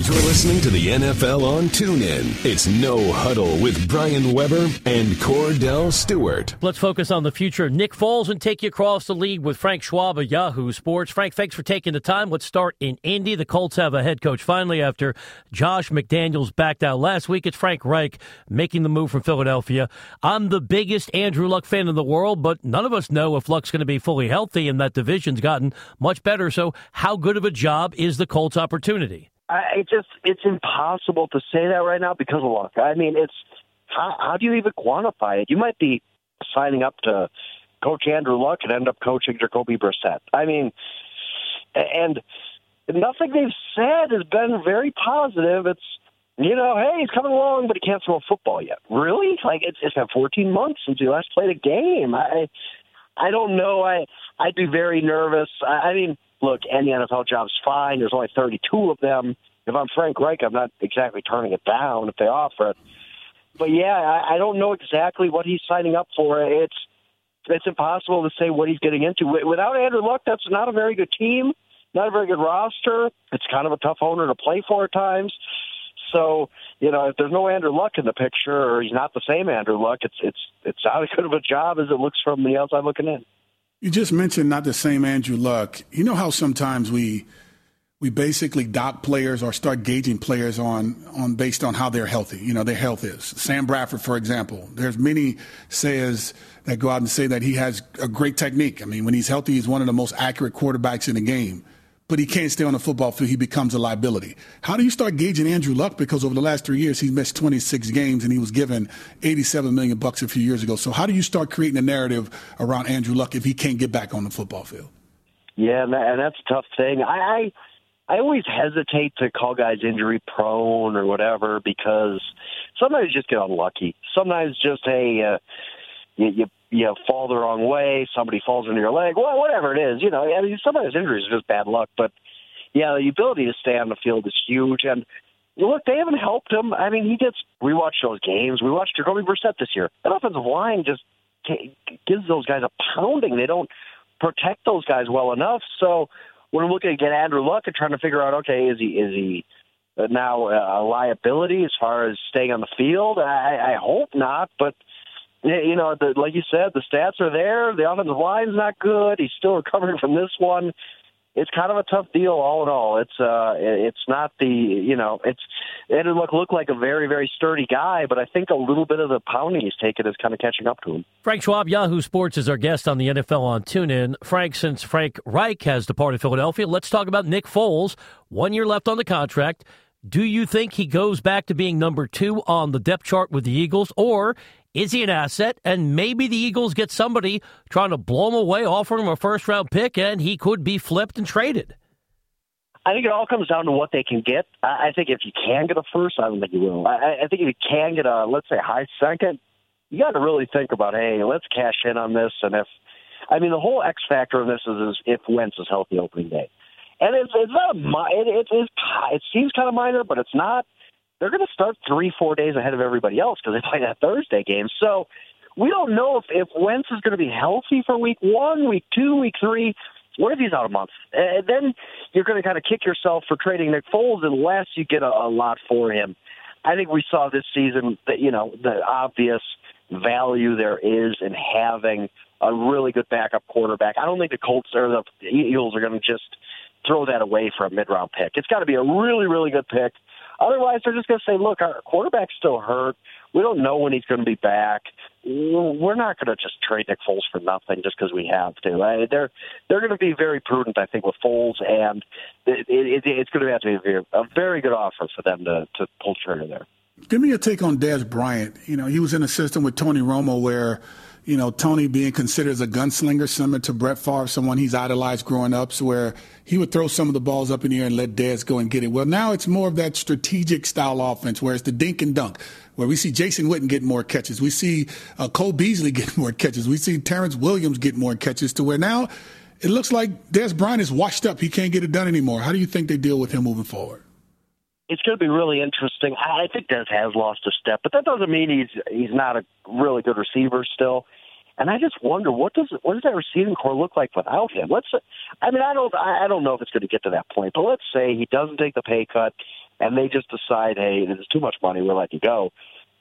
You're listening to the NFL on TuneIn. It's No Huddle with Brian Weber and Kordell Stewart. Let's focus on the future Nick Foles and take you across the league with Frank Schwab of Yahoo Sports. Frank, thanks for taking the time. Let's start in Indy. The Colts have a head coach finally after Josh McDaniels backed out last week. It's Frank Reich making the move from Philadelphia. I'm the biggest Andrew Luck fan in the world, but none of us know if Luck's going to be fully healthy, and that division's gotten much better. So, how good of a job is the Colts' opportunity? I it just it's impossible to say that right now because of luck. I mean, it's how, how do you even quantify it? You might be signing up to coach Andrew Luck and end up coaching Jacoby Brissett. I mean, and nothing they've said has been very positive. It's you know, hey, he's coming along, but he can't throw a football yet. Really? Like it's it's been 14 months since he last played a game. I I don't know. I I'd be very nervous. I, I mean look, any NFL job's fine. There's only 32 of them. If I'm Frank Reich, I'm not exactly turning it down if they offer it. But yeah, I, I don't know exactly what he's signing up for. It's it's impossible to say what he's getting into. Without Andrew Luck, that's not a very good team, not a very good roster. It's kind of a tough owner to play for at times. So, you know, if there's no Andrew Luck in the picture, or he's not the same Andrew Luck, it's it's it's not as good of a job as it looks from the outside looking in. You just mentioned not the same Andrew Luck. You know how sometimes we we basically dock players or start gauging players on on based on how they're healthy. You know, their health is. Sam Bradford, for example. There's many sayers that go out and say that he has a great technique. I mean, when he's healthy, he's one of the most accurate quarterbacks in the game but he can't stay on the football field. He becomes a liability. How do you start gauging Andrew Luck? Because over the last three years, he's missed 26 games and he was given 87 million bucks a few years ago. So how do you start creating a narrative around Andrew Luck if he can't get back on the football field? Yeah, and that's a tough thing. I, I, I always hesitate to call guys injury prone or whatever because sometimes you just get unlucky. Sometimes just hey, uh, you, you you know, fall the wrong way, somebody falls into your leg, well, whatever it is, you know, I mean, sometimes injuries are just bad luck, but yeah, the ability to stay on the field is huge. And look, they haven't helped him. I mean, he gets, we watched those games. We watched Jacoby Brissett this year. That offensive line just gives those guys a pounding. They don't protect those guys well enough. So when we're looking at Andrew Luck and trying to figure out, okay, is he, is he, uh, now a liability as far as staying on the field? I, I hope not, but you know, the, like you said, the stats are there. The offensive line's not good. He's still recovering from this one. It's kind of a tough deal, all in all. It's uh, it's not the you know, it's it look look like a very very sturdy guy, but I think a little bit of the pounding he's taken is kind of catching up to him. Frank Schwab, Yahoo Sports, is our guest on the NFL on TuneIn. Frank, since Frank Reich has departed Philadelphia, let's talk about Nick Foles. One year left on the contract. Do you think he goes back to being number two on the depth chart with the Eagles, or is he an asset? And maybe the Eagles get somebody trying to blow him away, offering him a first round pick, and he could be flipped and traded. I think it all comes down to what they can get. I think if you can get a first, I don't think you will. I think if you can get a, let's say, high second, you got to really think about, hey, let's cash in on this. And if, I mean, the whole X factor of this is, is if Wentz is healthy opening day. And it's, it's not a, it, it, it, it seems kind of minor, but it's not they're going to start three, four days ahead of everybody else because they play that Thursday game. So we don't know if, if Wentz is going to be healthy for week one, week two, week three. What if he's out a month? And then you're going to kind of kick yourself for trading Nick Foles unless you get a, a lot for him. I think we saw this season that, you know, the obvious value there is in having a really good backup quarterback. I don't think the Colts or the Eagles are going to just throw that away for a mid round pick. It's got to be a really, really good pick. Otherwise, they're just going to say, look, our quarterback's still hurt. We don't know when he's going to be back. We're not going to just trade Nick Foles for nothing just because we have to. They're they're going to be very prudent, I think, with Foles, and it, it, it's going to have to be a very, good offer for them to to pull trigger there. Give me your take on Dez Bryant. You know, he was in a system with Tony Romo where you know, Tony being considered as a gunslinger, similar to Brett Favre, someone he's idolized growing up, so where he would throw some of the balls up in the air and let Dez go and get it. Well, now it's more of that strategic style offense where it's the dink and dunk, where we see Jason Witten get more catches. We see uh, Cole Beasley get more catches. We see Terrence Williams get more catches to where now it looks like Dez Bryant is washed up. He can't get it done anymore. How do you think they deal with him moving forward? it's going to be really interesting. I think Dez has lost a step, but that doesn't mean he's he's not a really good receiver still. And I just wonder what does what does that receiving corps look like without him? Let's, I mean, I don't I don't know if it's going to get to that point, but let's say he doesn't take the pay cut, and they just decide, hey, this is too much money, we'll let you go.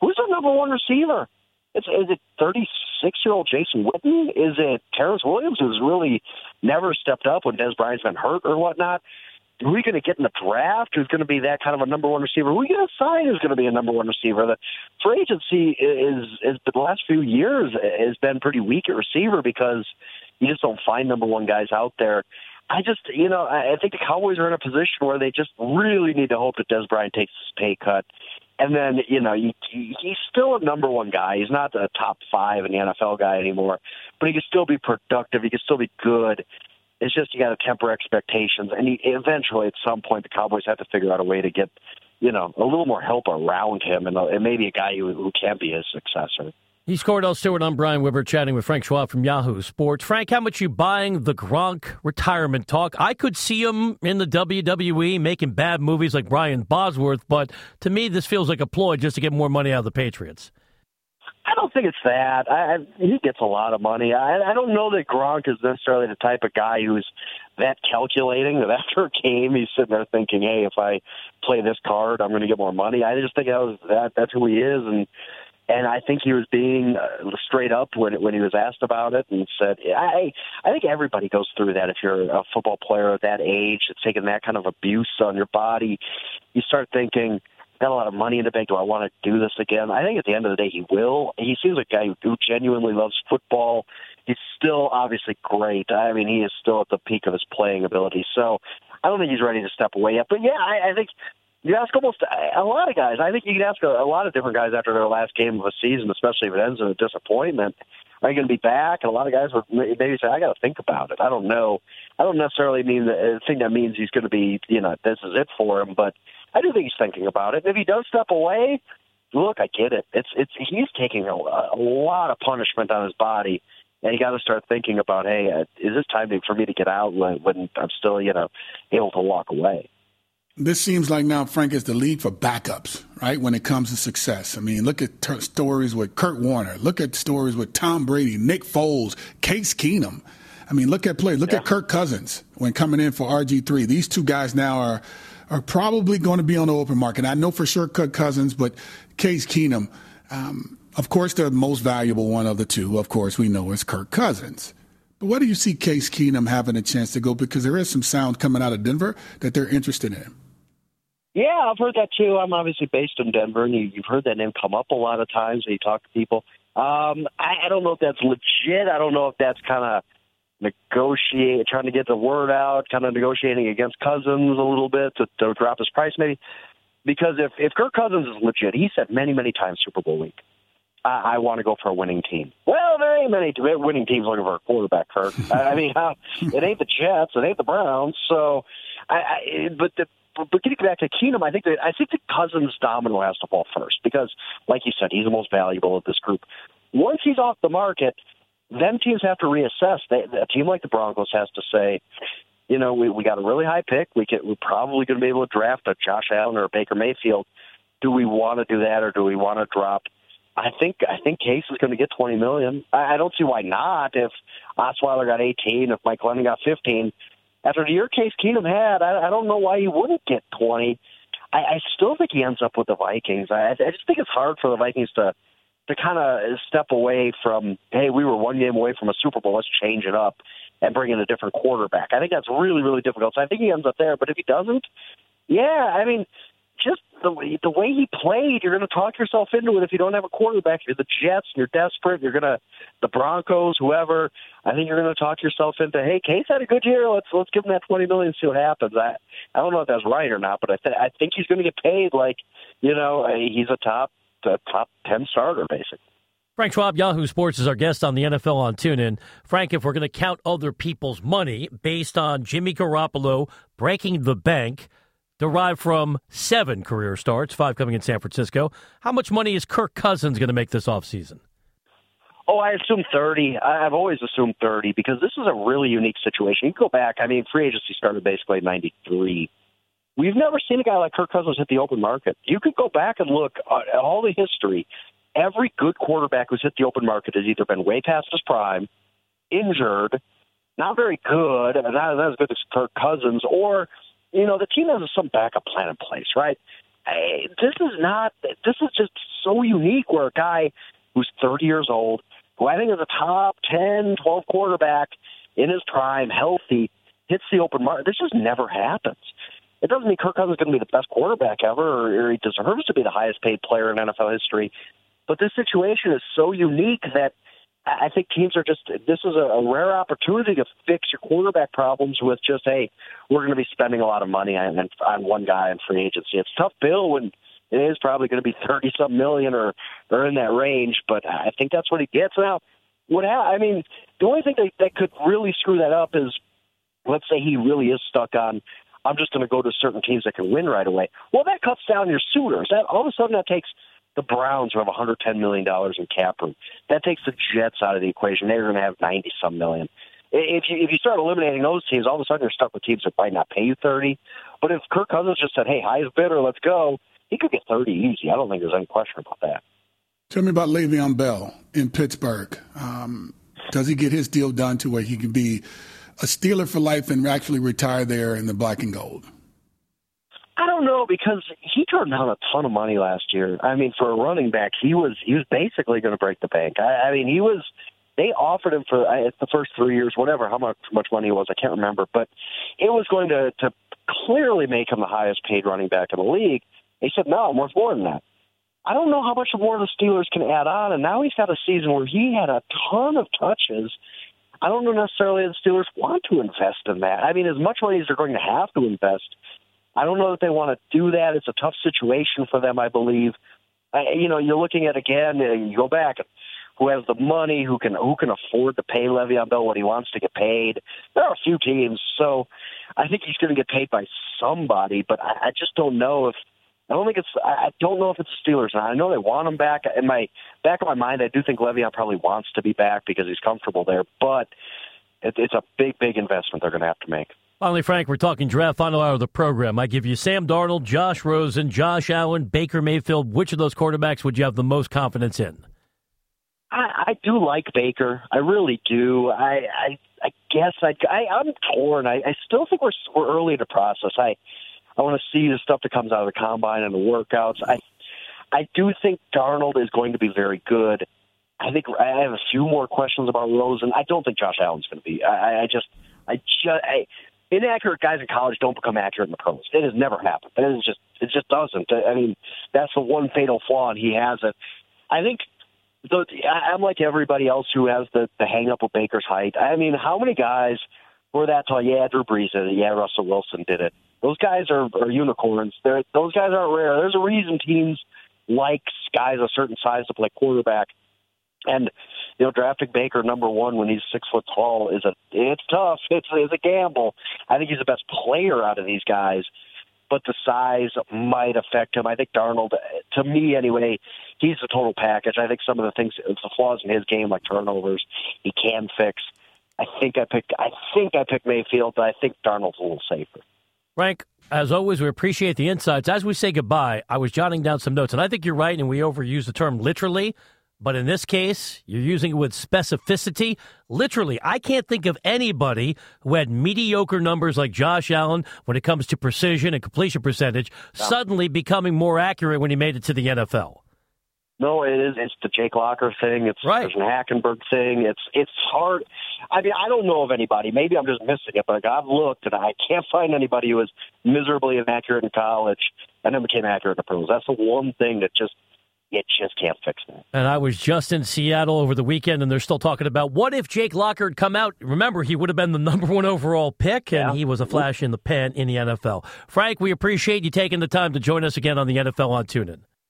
Who's their number one receiver? It's, is it 36 year old Jason Witten? Is it Terrence Williams, who's really never stepped up when Dez Bryant's been hurt or whatnot? Who are we going to get in the draft? Who's going to be that kind of a number one receiver? Who are we going to sign? Who's going to be a number one receiver? The free agency is, is the last few years has been pretty weak at receiver because you just don't find number one guys out there. I just, you know, I think the Cowboys are in a position where they just really need to hope that Dez Bryant takes his pay cut. And then, you know, he, he's still a number one guy. He's not a top five in the NFL guy anymore, but he can still be productive. He can still be good. It's just you got to temper expectations, and he, eventually, at some point, the Cowboys have to figure out a way to get, you know, a little more help around him, and, uh, and maybe a guy who, who can be his successor. He's Kordell Stewart. I'm Brian Weber chatting with Frank Schwab from Yahoo Sports. Frank, how much you buying the Gronk retirement talk? I could see him in the WWE making bad movies like Brian Bosworth, but to me, this feels like a ploy just to get more money out of the Patriots. I don't think it's that. I, I, he gets a lot of money. I, I don't know that Gronk is necessarily the type of guy who's that calculating that after a game he's sitting there thinking, "Hey, if I play this card, I'm going to get more money." I just think that was that. That's who he is, and and I think he was being uh, straight up when when he was asked about it and said, "I I think everybody goes through that. If you're a football player at that age, it's taking that kind of abuse on your body, you start thinking." Got a lot of money in the bank. Do I want to do this again? I think at the end of the day, he will. He seems like a guy who genuinely loves football. He's still obviously great. I mean, he is still at the peak of his playing ability. So I don't think he's ready to step away yet. But yeah, I, I think you ask almost a lot of guys. I think you can ask a, a lot of different guys after their last game of a season, especially if it ends in a disappointment. Are you going to be back? And a lot of guys would maybe say, "I got to think about it." I don't know. I don't necessarily mean the thing that means he's going to be, you know, this is it for him. But I do think he's thinking about it. And if he does step away, look, I get it. It's it's he's taking a, a lot of punishment on his body, and you got to start thinking about, hey, uh, is this time for me to get out when, when I'm still, you know, able to walk away? This seems like now Frank is the league for backups, right? When it comes to success. I mean, look at t- stories with Kurt Warner. Look at stories with Tom Brady, Nick Foles, Case Keenum. I mean, look at play. Look yeah. at Kirk Cousins when coming in for RG3. These two guys now are are probably going to be on the open market. I know for sure Kirk Cousins, but Case Keenum, um, of course, the most valuable one of the two, of course, we know is Kirk Cousins. But where do you see Case Keenum having a chance to go? Because there is some sound coming out of Denver that they're interested in. Yeah, I've heard that too. I'm obviously based in Denver, and you, have heard that name come up a lot of times when you talk to people. Um, I, I don't know if that's legit. I don't know if that's kind of negotiate, trying to get the word out, kind of negotiating against Cousins a little bit to, to drop his price, maybe. Because if if Kirk Cousins is legit, he said many many times Super Bowl week, I, I want to go for a winning team. Well, there ain't many winning teams looking for a quarterback, Kirk. I mean, it ain't the Jets, it ain't the Browns. So, I, I but the but getting back to Keenum, I think that I think the Cousins domino has to fall first because, like you said, he's the most valuable of this group. Once he's off the market, then teams have to reassess. They, a team like the Broncos has to say, you know, we, we got a really high pick. We can, we're probably going to be able to draft a Josh Allen or a Baker Mayfield. Do we want to do that, or do we want to drop? I think I think Case is going to get twenty million. I, I don't see why not. If Osweiler got eighteen, if Mike Glennon got fifteen, after the year Case Keenum had, I, I don't know why he wouldn't get twenty. I, I still think he ends up with the Vikings. I, I just think it's hard for the Vikings to to kind of step away from, hey, we were one game away from a Super Bowl, let's change it up and bring in a different quarterback. I think that's really, really difficult. So I think he ends up there. But if he doesn't, yeah, I mean, just the way, the way he played, you're going to talk yourself into it if you don't have a quarterback. You're the Jets, you're desperate. You're going to the Broncos, whoever. I think you're going to talk yourself into, hey, Case had a good year. Let's let's give him that twenty million, and see what happens. I I don't know if that's right or not, but I th- I think he's going to get paid like you know he's a top a top 10 starter, basically. Frank Schwab, Yahoo Sports, is our guest on the NFL on TuneIn. Frank, if we're going to count other people's money based on Jimmy Garoppolo breaking the bank, derived from seven career starts, five coming in San Francisco, how much money is Kirk Cousins going to make this offseason? Oh, I assume 30. I've always assumed 30 because this is a really unique situation. You go back, I mean, free agency started basically in 93. We've never seen a guy like Kirk Cousins hit the open market. You could go back and look uh, at all the history. Every good quarterback who's hit the open market has either been way past his prime, injured, not very good, not, not as good as Kirk Cousins, or you know, the team has some backup plan in place, right? I, this is not. This is just so unique. Where a guy who's 30 years old, who I think is a top 10, 12 quarterback in his prime, healthy, hits the open market. This just never happens. It doesn't mean Kirk Cousins is going to be the best quarterback ever, or, or he deserves to be the highest paid player in NFL history. But this situation is so unique that I think teams are just this is a, a rare opportunity to fix your quarterback problems with just hey, we're going to be spending a lot of money on on one guy in free agency. It's tough bill when it is probably going to be thirty some million or or in that range, but I think that's what he gets now. What ha- I mean, the only thing that, that could really screw that up is let's say he really is stuck on I'm just going to go to certain teams that can win right away. Well, that cuts down your suitors. That all of a sudden that takes the Browns who have 110 million dollars in cap room. That takes the Jets out of the equation. They're going to have 90 some million. If you if you start eliminating those teams, all of a sudden you're stuck with teams that might not pay you 30. But if Kirk Cousins just said, "Hey, highest bidder, let's go," he could get 30 easy. I don't think there's any question about that. Tell me about Le'Veon Bell in Pittsburgh. Um, does he get his deal done to where he can be a Steeler for life and actually retire there in the black and gold? I don't know because he turned down a ton of money last year. I mean, for a running back, he was he was basically going to break the bank. I, I mean, he was. They offered him for the first three years, whatever, how much much money it was, I can't remember, but it was going to to clearly make him the highest paid running back in the league. He said, "No, I'm worth more than that." I don't know how much more the Steelers can add on, and now he's got a season where he had a ton of touches. I don't know necessarily the Steelers want to invest in that. I mean, as much money as they're going to have to invest, I don't know that they want to do that. It's a tough situation for them, I believe. I, you know, you're looking at again. You go back, who has the money, who can who can afford to pay Le'Veon Bell what he wants to get paid. There are a few teams, so I think he's going to get paid by somebody. But I, I just don't know if I don't think it's. I don't know if it's the Steelers. I know they want him back. In my back of my mind, I do think Le'Veon probably wants to be back because he's comfortable there. But it, it's a big, big investment they're going to have to make. Finally, Frank, we're talking draft final hour of the program. I give you Sam Darnold, Josh Rosen, Josh Allen, Baker Mayfield. Which of those quarterbacks would you have the most confidence in? I, I do like Baker. I really do. I I, I guess I, I I'm torn. I, I still think we're we're early in the process. I I want to see the stuff that comes out of the combine and the workouts. I I do think Darnold is going to be very good. I think I have a few more questions about Rosen. I don't think Josh Allen's going to be. I, I just I just I, inaccurate guys in college don't become accurate in the pros. It has never happened. It is just it just doesn't. I mean, that's the one fatal flaw, and he has it. I think I'm like everybody else who has the the hang up with Baker's height. I mean, how many guys were that tall? Yeah, Drew Brees did it. Yeah, Russell Wilson did it. Those guys are, are unicorns. They're, those guys aren't rare. There's a reason teams like guys a certain size to play quarterback. And you know, drafting Baker number one when he's six foot tall is a it's tough. It's it's a gamble. I think he's the best player out of these guys, but the size might affect him. I think Darnold, to me anyway, he's the total package. I think some of the things, the flaws in his game, like turnovers, he can fix. I think I picked. I think I picked Mayfield, but I think Darnold's a little safer. Frank, as always, we appreciate the insights. As we say goodbye, I was jotting down some notes, and I think you're right, and we overuse the term literally. But in this case, you're using it with specificity. Literally, I can't think of anybody who had mediocre numbers like Josh Allen when it comes to precision and completion percentage, suddenly becoming more accurate when he made it to the NFL. No, it is. It's the Jake Locker thing. It's right. the Hackenberg thing. It's it's hard. I mean, I don't know of anybody. Maybe I'm just missing it, but I've looked and I can't find anybody who was miserably inaccurate in college and then became accurate in the pros. That's the one thing that just it just can't fix that. And I was just in Seattle over the weekend, and they're still talking about what if Jake Locker had come out. Remember, he would have been the number one overall pick, and yeah. he was a flash in the pan in the NFL. Frank, we appreciate you taking the time to join us again on the NFL on TuneIn.